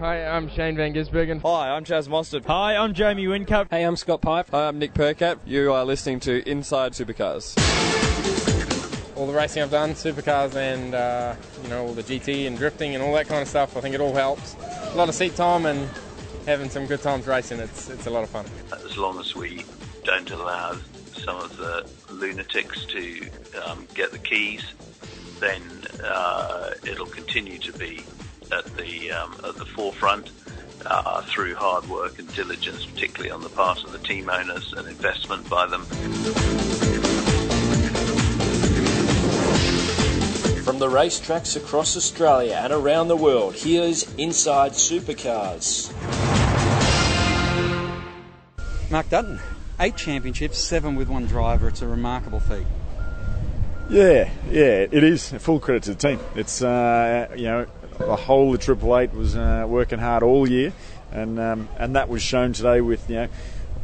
Hi, I'm Shane Van Gisbergen. Hi, I'm Chaz Mostert. Hi, I'm Jamie Whincup. Hey, I'm Scott Pye. Hi, I'm Nick Percat. You are listening to Inside Supercars. All the racing I've done, supercars and uh, you know all the GT and drifting and all that kind of stuff. I think it all helps. A lot of seat time and having some good times racing. It's it's a lot of fun. As long as we don't allow some of the lunatics to um, get the keys, then uh, it'll continue to be at the um, at the forefront uh, through hard work and diligence, particularly on the part of the team owners and investment by them. From the racetracks across Australia and around the world, here's Inside Supercars. Mark Dutton, eight championships, seven with one driver. It's a remarkable feat. Yeah, yeah, it is. Full credit to the team. It's uh, you know the whole of Triple Eight was uh, working hard all year, and um, and that was shown today with you know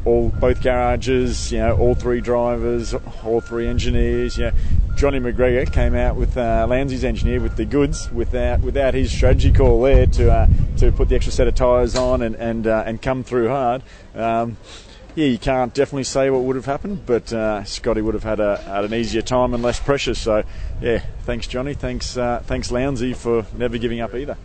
all both garages, you know all three drivers, all three engineers. You know, Johnny McGregor came out with uh, engineer with the goods without without his strategy call there to uh, to put the extra set of tyres on and and uh, and come through hard. Um, yeah, you can't definitely say what would have happened, but uh, Scotty would have had, a, had an easier time and less pressure. So, yeah, thanks Johnny, thanks uh, thanks Lowndesy for never giving up either.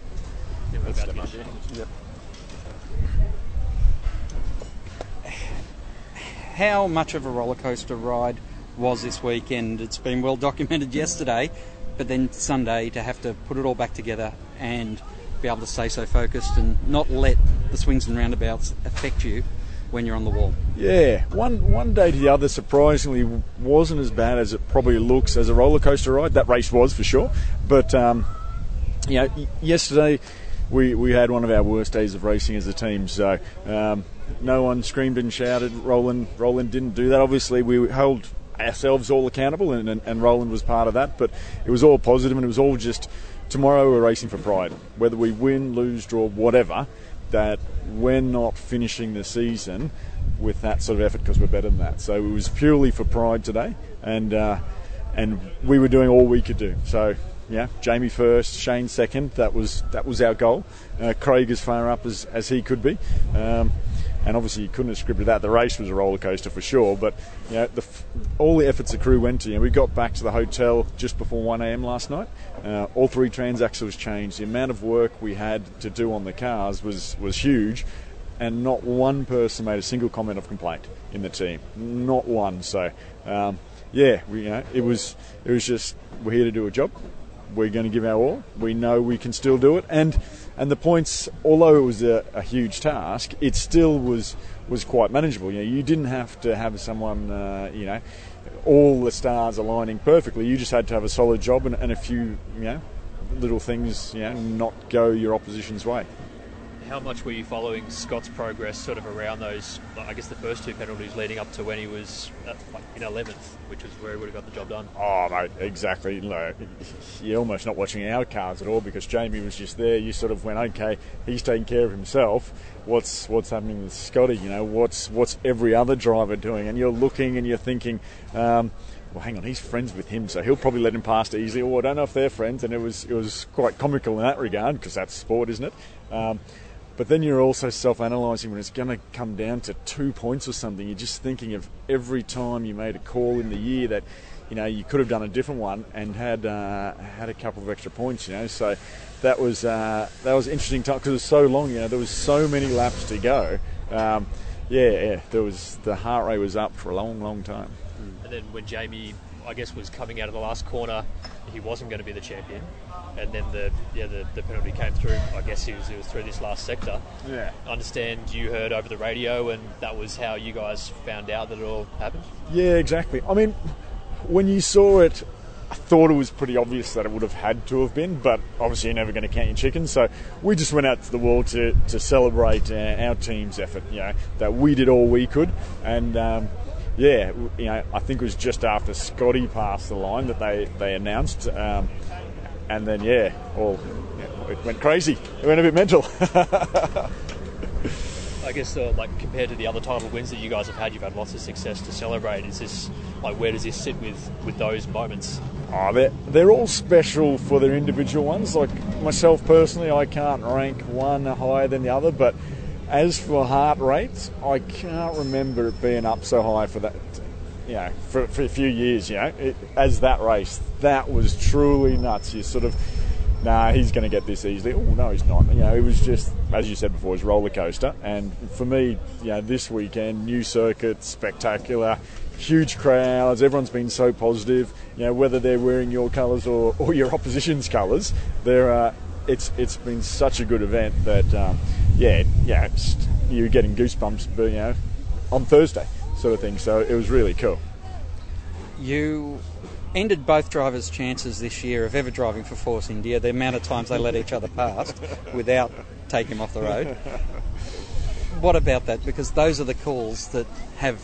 How much of a roller coaster ride was this weekend? It's been well documented yesterday, but then Sunday to have to put it all back together and be able to stay so focused and not let the swings and roundabouts affect you when you're on the wall. Yeah, one one day to the other, surprisingly, wasn't as bad as it probably looks as a roller coaster ride. That race was for sure, but um, you know, yesterday we we had one of our worst days of racing as a team. So um, no one screamed and shouted. Roland Roland didn't do that. Obviously, we held ourselves all accountable, and, and, and Roland was part of that. But it was all positive, and it was all just tomorrow we're racing for pride. Whether we win, lose, draw, whatever, that we're not finishing the season with that sort of effort because we're better than that. So it was purely for pride today, and uh, and we were doing all we could do. So yeah, Jamie first, Shane second. That was that was our goal. Uh, Craig as far up as, as he could be. Um, and obviously you couldn't have scripted that. The race was a roller coaster for sure, but you know, the, all the efforts the crew went to. You know, we got back to the hotel just before 1 a.m. last night. Uh, all three transaxles changed. The amount of work we had to do on the cars was was huge, and not one person made a single comment of complaint in the team. Not one. So um, yeah, we, you know, it was it was just we're here to do a job. We're going to give our all. We know we can still do it, and and the points, although it was a, a huge task, it still was was quite manageable. You know, you didn't have to have someone, uh, you know, all the stars aligning perfectly. You just had to have a solid job and, and a few, you know, little things, you know, not go your opposition's way. How much were you following Scott's progress sort of around those, I guess, the first two penalties leading up to when he was in 11th, which was where he would have got the job done? Oh, mate, exactly. You're almost not watching our cards at all because Jamie was just there. You sort of went, okay, he's taking care of himself. What's what's happening with Scotty? You know, what's what's every other driver doing? And you're looking and you're thinking. Um, well, hang on, he's friends with him, so he'll probably let him past easily. Or I don't know if they're friends, and it was it was quite comical in that regard because that's sport, isn't it? Um, but then you're also self-analysing when it's going to come down to two points or something. You're just thinking of every time you made a call in the year that, you know, you could have done a different one and had uh, had a couple of extra points. You know, so that was uh, that was interesting time because it was so long. You know, there was so many laps to go. Um, yeah, yeah, there was the heart rate was up for a long, long time. And then when Jamie, I guess, was coming out of the last corner, he wasn't going to be the champion. And then the yeah the, the penalty came through. I guess he was, it was through this last sector. Yeah. I understand you heard over the radio, and that was how you guys found out that it all happened. Yeah, exactly. I mean, when you saw it, I thought it was pretty obvious that it would have had to have been, but obviously you're never going to count your chickens. So we just went out to the wall to, to celebrate uh, our team's effort. You know that we did all we could, and um, yeah, you know I think it was just after Scotty passed the line that they they announced, um, and then yeah, all yeah, it went crazy. It went a bit mental. I guess uh, like compared to the other title wins that you guys have had, you've had lots of success to celebrate. Is this like where does this sit with with those moments? Oh, they're, they're all special for their individual ones. Like myself personally, I can't rank one higher than the other, but as for heart rates, I can't remember it being up so high for that, you know, for, for a few years, you know, it, as that race. That was truly nuts. You sort of, nah, he's going to get this easily. Oh, no, he's not. You know, it was just, as you said before, it was roller coaster. And for me, you know, this weekend, new circuit, spectacular, huge crowds. Everyone's been so positive. You know, whether they're wearing your colours or, or your opposition's colours, they're. Uh, it's it's been such a good event that um, yeah yeah it's, you're getting goosebumps but you know on Thursday sort of thing so it was really cool You ended both drivers' chances this year of ever driving for Force India. The amount of times they let each other pass without taking him off the road. What about that? Because those are the calls that have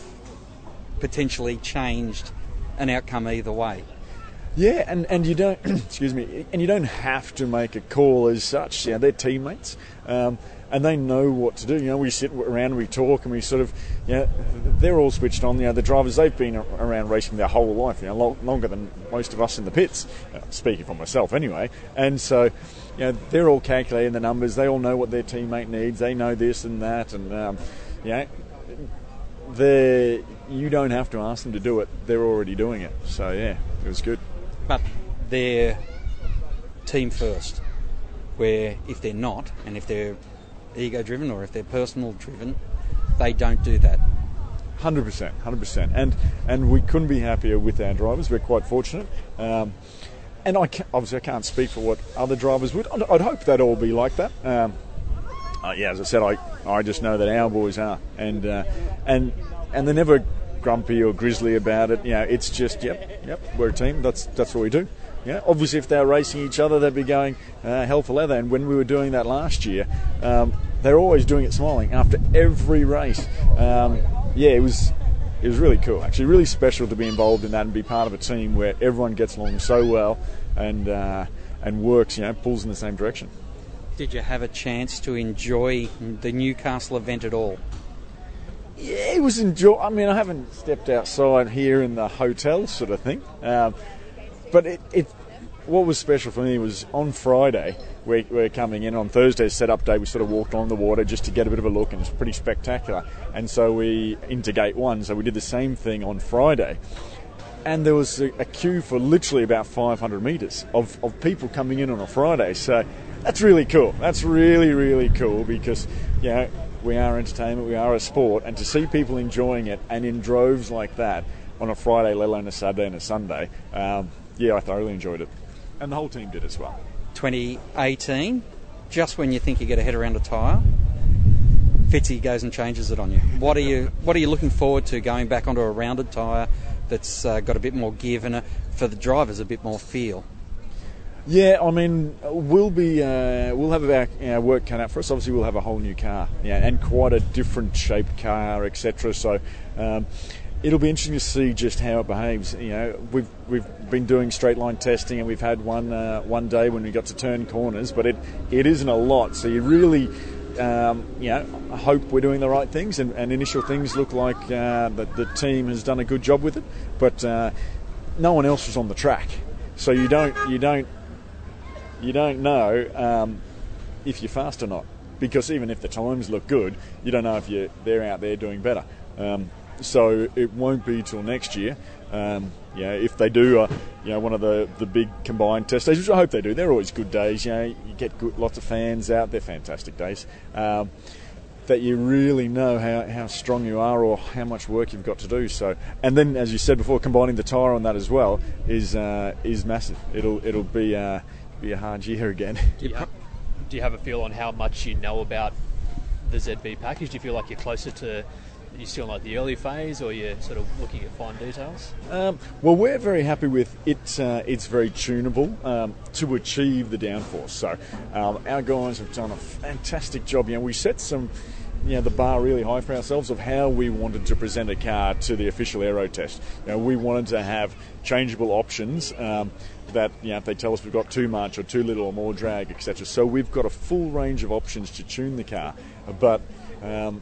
potentially changed an outcome either way. Yeah, and, and you don't excuse me, and you don't have to make a call as such. You know, they're teammates, um, and they know what to do. You know, we sit around, we talk, and we sort of, you know, they're all switched on. You know, the drivers they've been around racing their whole life. You know, lo- longer than most of us in the pits. Uh, speaking for myself, anyway. And so, you know, they're all calculating the numbers. They all know what their teammate needs. They know this and that, and um, you you don't have to ask them to do it. They're already doing it. So yeah, it was good. But they're team first, where if they're not, and if they're ego driven or if they're personal driven, they don't do that. Hundred percent, hundred percent, and and we couldn't be happier with our drivers. We're quite fortunate, um, and I obviously I can't speak for what other drivers would. I'd, I'd hope they'd all be like that. Um, uh, yeah, as I said, I, I just know that our boys are, and uh, and and they're never grumpy or grizzly about it. You know, it's just yep, yep, we're a team. That's that's what we do. Yeah, obviously, if they were racing each other, they'd be going uh, hell for leather. And when we were doing that last year, um, they're always doing it smiling after every race. Um, yeah, it was it was really cool. Actually, really special to be involved in that and be part of a team where everyone gets along so well and uh, and works. You know, pulls in the same direction. Did you have a chance to enjoy the Newcastle event at all? Yeah, it was enjoy. I mean, I haven't stepped outside here in the hotel sort of thing, um, but it, it. What was special for me was on Friday. We're, we're coming in on Thursday's setup day. We sort of walked on the water just to get a bit of a look, and it's pretty spectacular. And so we into gate one. So we did the same thing on Friday, and there was a, a queue for literally about 500 metres of, of people coming in on a Friday. So that's really cool. That's really really cool because you know we are entertainment, we are a sport, and to see people enjoying it and in droves like that on a Friday, let alone a Saturday and a Sunday, um, yeah, I thoroughly enjoyed it, and the whole team did as well. 2018, just when you think you get a head around a tyre, Fitzy goes and changes it on you. What are you What are you looking forward to going back onto a rounded tyre that's uh, got a bit more give and a, for the drivers a bit more feel? Yeah, I mean, we'll be uh, we'll have our, our work cut out for us. Obviously, we'll have a whole new car, yeah, and quite a different shaped car, etc. So. Um, It'll be interesting to see just how it behaves. You know, we've we've been doing straight line testing, and we've had one uh, one day when we got to turn corners, but it, it isn't a lot. So you really um, you know, I hope we're doing the right things, and, and initial things look like uh, that the team has done a good job with it. But uh, no one else was on the track, so you don't you don't you don't know um, if you're fast or not. Because even if the times look good, you don't know if you they're out there doing better. Um, so it won't be till next year. Um, if they do, uh, you know, one of the, the big combined test days, which I hope they do. They're always good days. You know, you get good, lots of fans out. They're fantastic days. Um, that you really know how, how strong you are or how much work you've got to do. So, and then as you said before, combining the tyre on that as well is uh, is massive. It'll it'll be uh, be a hard year again. Do you, have, do you have a feel on how much you know about the ZB package? Do you feel like you're closer to you still in like the early phase, or you're sort of looking at fine details? Um, well, we're very happy with it. Uh, it's very tunable um, to achieve the downforce. So um, our guys have done a fantastic job. You know, we set some. You know, the bar really high for ourselves of how we wanted to present a car to the official aero test. You know, we wanted to have changeable options um, that you know if they tell us we've got too much or too little or more drag, etc. So we've got a full range of options to tune the car, but Um,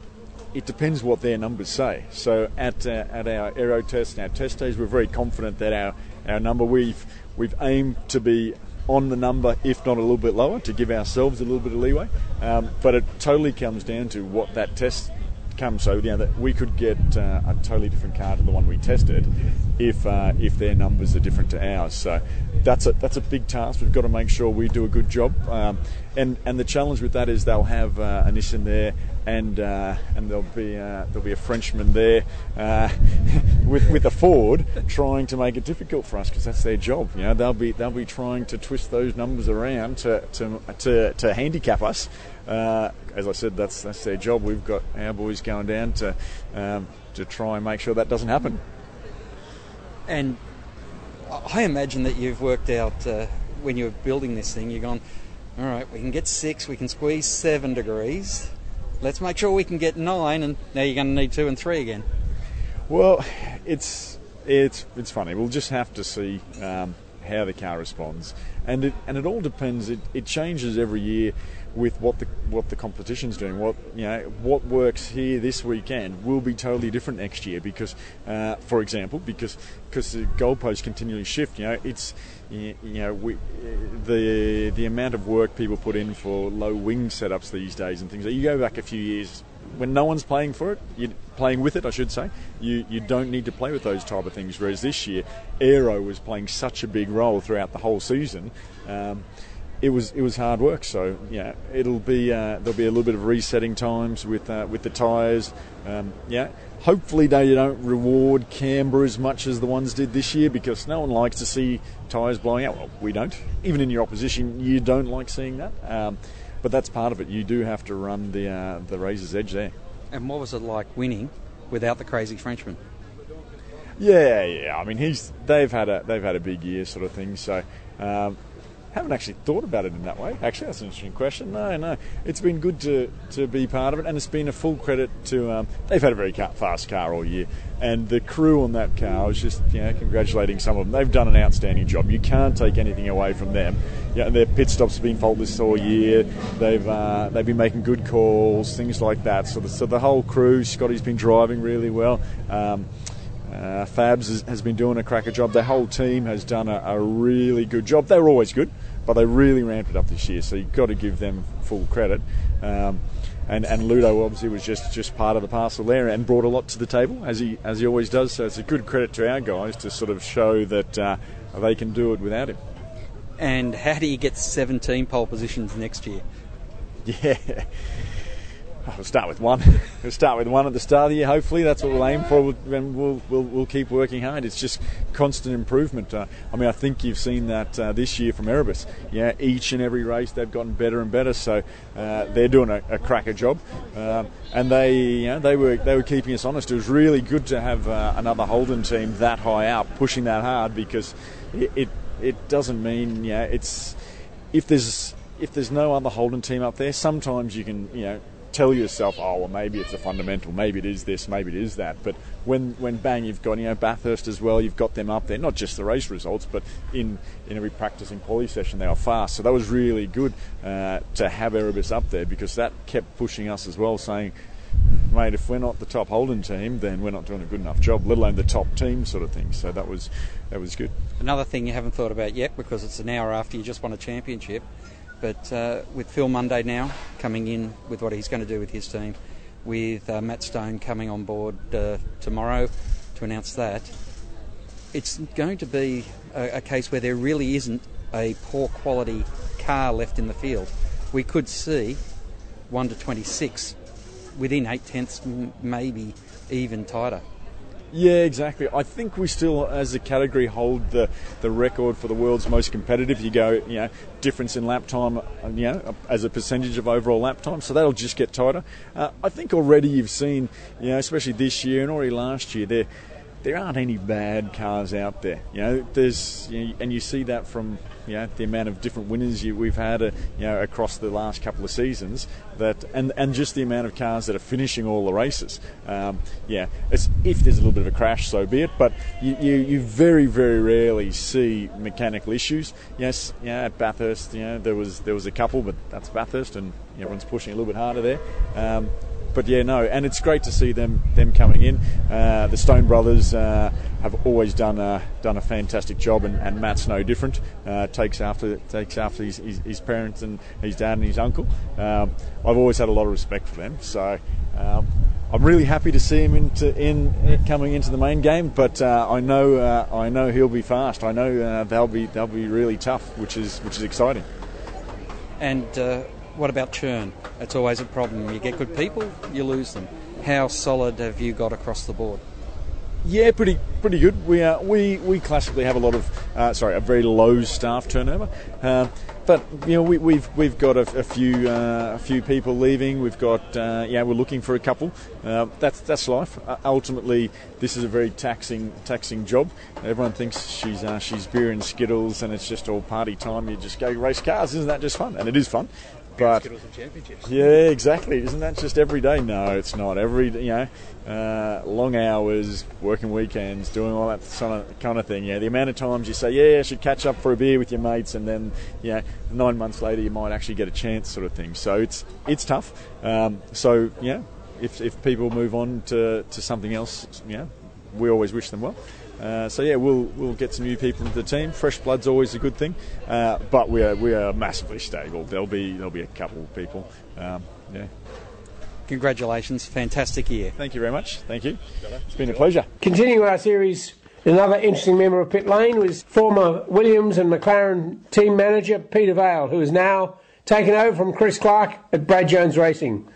it depends what their numbers say. So at uh, at our aero test and our test days, we're very confident that our, our number we've we've aimed to be on the number, if not a little bit lower, to give ourselves a little bit of leeway. Um, but it totally comes down to what that test comes. So you know, that we could get uh, a totally different car to the one we tested if uh, if their numbers are different to ours. So that's a that's a big task. We've got to make sure we do a good job. Um, and and the challenge with that is they'll have uh, a Nissan there and uh, and there'll be uh, there'll be a Frenchman there uh, with with a Ford trying to make it difficult for us because that's their job. You know, they'll be they'll be trying to twist those numbers around to to to, to handicap us. Uh, as I said, that's that's their job. We've got our boys going down to um, to try and make sure that doesn't happen. And I imagine that you've worked out uh, when you're building this thing, you've gone. All right, we can get six, we can squeeze seven degrees let's make sure we can get nine, and now you're going to need two and three again. Well, it's it's it's funny. We'll just have to see um, how the car responds, and it and it all depends. It, it changes every year with what the what the competition's doing. What you know, what works here this weekend will be totally different next year because, uh, for example, because because the goalposts continually shift. You know, it's you, know we, the the amount of work people put in for low wing setups these days and things. You go back a few years when no one's playing for it, you playing with it, I should say. You you don't need to play with those type of things. Whereas this year, aero was playing such a big role throughout the whole season. Um, it was it was hard work. So yeah, it'll be uh, there'll be a little bit of resetting times with uh, with the tyres. Um, yeah, hopefully they don't reward camber as much as the ones did this year because no one likes to see tyres blowing out. Well, we don't. Even in your opposition, you don't like seeing that. Um, but that's part of it. You do have to run the uh, the razor's edge there. And what was it like winning without the crazy Frenchman? Yeah, yeah. I mean, he's they've had a they've had a big year, sort of thing. So um, haven't actually thought about it in that way. Actually, that's an interesting question. No, no, it's been good to, to be part of it, and it's been a full credit to. Um, they've had a very fast car all year, and the crew on that car. I was just you know congratulating some of them. They've done an outstanding job. You can't take anything away from them. Yeah, their pit stops have been faultless all year. They've uh, they've been making good calls, things like that. So the, so the whole crew, Scotty's been driving really well. Um, uh, Fabs has, has, been doing a cracker job. The whole team has done a, a, really good job. They were always good, but they really ramped it up this year. So you've got to give them full credit. Um, and, and Ludo obviously was just, just part of the parcel there and brought a lot to the table as he as he always does. So it's a good credit to our guys to sort of show that uh, they can do it without him. And how do you get 17 pole positions next year? Yeah. We'll start with one. we'll start with one at the start of the year. Hopefully, that's what we'll aim for. And we'll, we'll, we'll keep working hard. It's just constant improvement. Uh, I mean, I think you've seen that uh, this year from Erebus. Yeah, each and every race they've gotten better and better. So uh, they're doing a, a cracker job, um, and they you know, they were they were keeping us honest. It was really good to have uh, another Holden team that high up pushing that hard because it, it it doesn't mean yeah it's if there's if there's no other Holden team up there, sometimes you can you know tell yourself, oh, well, maybe it's a fundamental, maybe it is this, maybe it is that. But when, when bang, you've got, you know, Bathurst as well, you've got them up there, not just the race results, but in, in every practice and quality session, they are fast. So that was really good uh, to have Erebus up there because that kept pushing us as well, saying, mate, if we're not the top Holden team, then we're not doing a good enough job, let alone the top team sort of thing. So that was, that was good. Another thing you haven't thought about yet, because it's an hour after you just won a championship, but uh, with Phil Munday now coming in with what he's going to do with his team, with uh, Matt Stone coming on board uh, tomorrow to announce that, it's going to be a, a, case where there really isn't a poor quality car left in the field. We could see 1 to 26 within 8 tenths, maybe even tighter. Yeah, exactly. I think we still, as a category, hold the, the record for the world's most competitive. You go, you know, difference in lap time, uh, you know, as a percentage of overall lap time. So that'll just get tighter. Uh, I think already you've seen, you know, especially this year and already last year, there there aren't any bad cars out there. You know, there's you know, and you see that from you know the amount of different winners you, we've had, uh, you know, across the last couple of seasons. That and and just the amount of cars that are finishing all the races. Um, yeah, it's if there's a little bit of a crash, so be it. But you, you, you very very rarely see mechanical issues. Yes, yeah, at Bathurst, you know, there was there was a couple, but that's Bathurst, and everyone's pushing a little bit harder there. Um, but yeah, no, and it's great to see them them coming in. Uh, the Stone brothers uh, have always done a done a fantastic job, and, and Matt's no different. Uh, takes after takes after his, his, his, parents and his dad and his uncle. Um, I've always had a lot of respect for them, so. Um, I'm really happy to see him into, in, in coming into the main game, but uh, I know uh, I know he'll be fast. I know uh, they'll be they'll be really tough, which is which is exciting. And what about churn? It's always a problem. You get good people, you lose them. How solid have you got across the board? Yeah, pretty pretty good. We uh, we we classically have a lot of uh, sorry a very low staff turnover, uh, but you know we, have we've, we've got a, a few uh, a few people leaving. We've got uh, yeah we're looking for a couple. Uh, that's that's life. ultimately, this is a very taxing taxing job. Everyone thinks she's she's beer and skittles and it's just all party time. You just go race cars. Isn't that just fun? And it is fun but yeah, exactly. Isn't that just every day? No, it's not. Every you know, uh, long hours, working weekends, doing all that kind of thing. Yeah, the amount of times you say, yeah, I should catch up for a beer with your mates, and then yeah, nine months later you might actually get a chance, sort of thing. So it's it's tough. Um, so yeah, if if people move on to to something else, yeah, we always wish them well. Uh, so yeah, we'll we'll get some new people into the team. Fresh blood's always a good thing, uh, but we are we are massively stable. There'll be there'll be a couple of people. Um, yeah. Congratulations, fantastic year. Thank you very much. Thank you. It's been a pleasure. Continuing our series, another interesting member of pit lane was former Williams and McLaren team manager Peter Vale, who is now taken over from Chris Clark at Brad Jones Racing.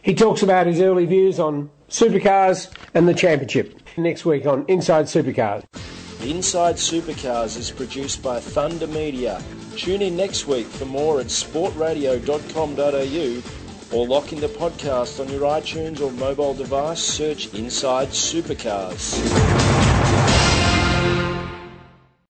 He talks about his early views on supercars and the championship next week on Inside Supercars. Inside Supercars is produced by Thunder Media. Tune in next week for more at sportradio.com.au or lock in the podcast on your iTunes or mobile device. Search Inside Supercars.